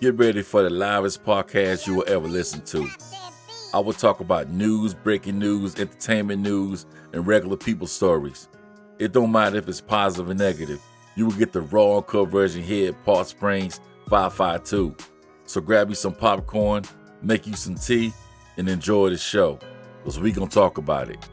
Get ready for the livest podcast you will ever listen to. I will talk about news, breaking news, entertainment news, and regular people stories. It don't matter if it's positive or negative. You will get the raw and cut version here at Park Springs 552. So grab you some popcorn, make you some tea, and enjoy the show. Because we gonna talk about it.